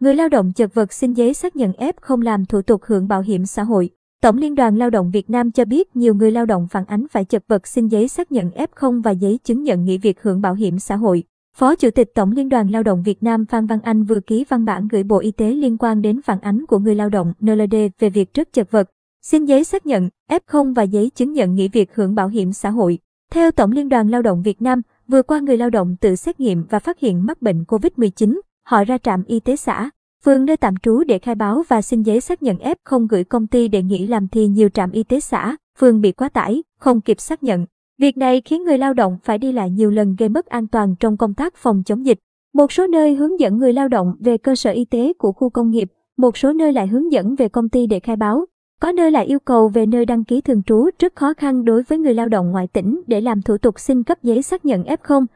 Người lao động chật vật xin giấy xác nhận F không làm thủ tục hưởng bảo hiểm xã hội. Tổng Liên đoàn Lao động Việt Nam cho biết nhiều người lao động phản ánh phải chật vật xin giấy xác nhận F0 và giấy chứng nhận nghỉ việc hưởng bảo hiểm xã hội. Phó Chủ tịch Tổng Liên đoàn Lao động Việt Nam Phan Văn Anh vừa ký văn bản gửi Bộ Y tế liên quan đến phản ánh của người lao động NLD về việc rất chật vật, xin giấy xác nhận F0 và giấy chứng nhận nghỉ việc hưởng bảo hiểm xã hội. Theo Tổng Liên đoàn Lao động Việt Nam, vừa qua người lao động tự xét nghiệm và phát hiện mắc bệnh COVID-19, họ ra trạm y tế xã, phường nơi tạm trú để khai báo và xin giấy xác nhận F0 gửi công ty để nghỉ làm thì nhiều trạm y tế xã, phường bị quá tải, không kịp xác nhận. Việc này khiến người lao động phải đi lại nhiều lần gây mất an toàn trong công tác phòng chống dịch. Một số nơi hướng dẫn người lao động về cơ sở y tế của khu công nghiệp, một số nơi lại hướng dẫn về công ty để khai báo. Có nơi lại yêu cầu về nơi đăng ký thường trú rất khó khăn đối với người lao động ngoại tỉnh để làm thủ tục xin cấp giấy xác nhận F0.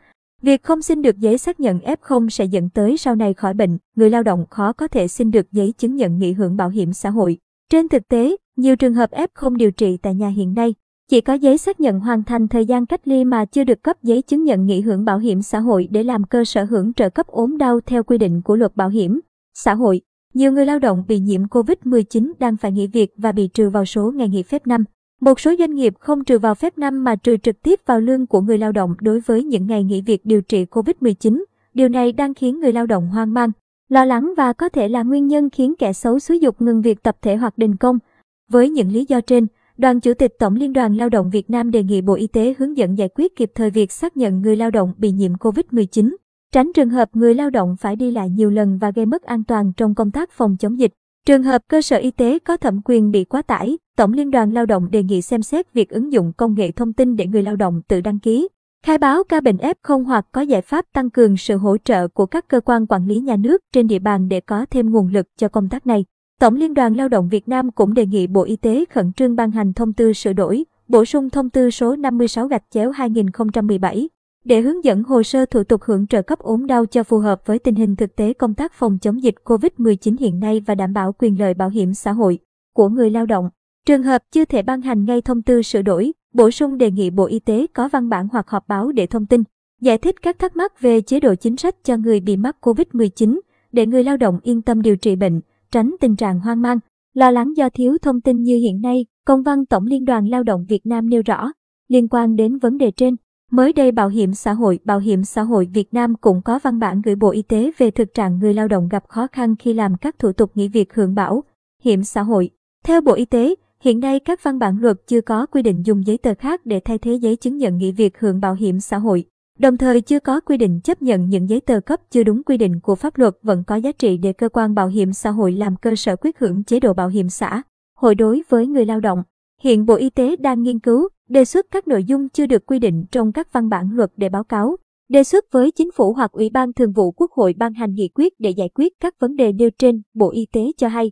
Việc không xin được giấy xác nhận F0 sẽ dẫn tới sau này khỏi bệnh, người lao động khó có thể xin được giấy chứng nhận nghỉ hưởng bảo hiểm xã hội. Trên thực tế, nhiều trường hợp F0 điều trị tại nhà hiện nay chỉ có giấy xác nhận hoàn thành thời gian cách ly mà chưa được cấp giấy chứng nhận nghỉ hưởng bảo hiểm xã hội để làm cơ sở hưởng trợ cấp ốm đau theo quy định của luật bảo hiểm xã hội. Nhiều người lao động bị nhiễm COVID-19 đang phải nghỉ việc và bị trừ vào số ngày nghỉ phép năm. Một số doanh nghiệp không trừ vào phép năm mà trừ trực tiếp vào lương của người lao động đối với những ngày nghỉ việc điều trị COVID-19. Điều này đang khiến người lao động hoang mang, lo lắng và có thể là nguyên nhân khiến kẻ xấu xúi dục ngừng việc tập thể hoặc đình công. Với những lý do trên, Đoàn Chủ tịch Tổng Liên đoàn Lao động Việt Nam đề nghị Bộ Y tế hướng dẫn giải quyết kịp thời việc xác nhận người lao động bị nhiễm COVID-19, tránh trường hợp người lao động phải đi lại nhiều lần và gây mất an toàn trong công tác phòng chống dịch. Trường hợp cơ sở y tế có thẩm quyền bị quá tải, Tổng Liên đoàn Lao động đề nghị xem xét việc ứng dụng công nghệ thông tin để người lao động tự đăng ký, khai báo ca bệnh F0 hoặc có giải pháp tăng cường sự hỗ trợ của các cơ quan quản lý nhà nước trên địa bàn để có thêm nguồn lực cho công tác này. Tổng Liên đoàn Lao động Việt Nam cũng đề nghị Bộ Y tế khẩn trương ban hành thông tư sửa đổi, bổ sung thông tư số 56 gạch chéo 2017 để hướng dẫn hồ sơ thủ tục hưởng trợ cấp ốm đau cho phù hợp với tình hình thực tế công tác phòng chống dịch COVID-19 hiện nay và đảm bảo quyền lợi bảo hiểm xã hội của người lao động. Trường hợp chưa thể ban hành ngay thông tư sửa đổi, bổ sung đề nghị Bộ Y tế có văn bản hoặc họp báo để thông tin, giải thích các thắc mắc về chế độ chính sách cho người bị mắc COVID-19 để người lao động yên tâm điều trị bệnh tránh tình trạng hoang mang, lo lắng do thiếu thông tin như hiện nay, công văn Tổng Liên đoàn Lao động Việt Nam nêu rõ. Liên quan đến vấn đề trên, mới đây Bảo hiểm xã hội Bảo hiểm xã hội Việt Nam cũng có văn bản gửi Bộ Y tế về thực trạng người lao động gặp khó khăn khi làm các thủ tục nghỉ việc hưởng bảo hiểm xã hội. Theo Bộ Y tế, hiện nay các văn bản luật chưa có quy định dùng giấy tờ khác để thay thế giấy chứng nhận nghỉ việc hưởng bảo hiểm xã hội. Đồng thời chưa có quy định chấp nhận những giấy tờ cấp chưa đúng quy định của pháp luật vẫn có giá trị để cơ quan bảo hiểm xã hội làm cơ sở quyết hưởng chế độ bảo hiểm xã hội đối với người lao động. Hiện Bộ Y tế đang nghiên cứu, đề xuất các nội dung chưa được quy định trong các văn bản luật để báo cáo, đề xuất với chính phủ hoặc Ủy ban Thường vụ Quốc hội ban hành nghị quyết để giải quyết các vấn đề nêu trên, Bộ Y tế cho hay.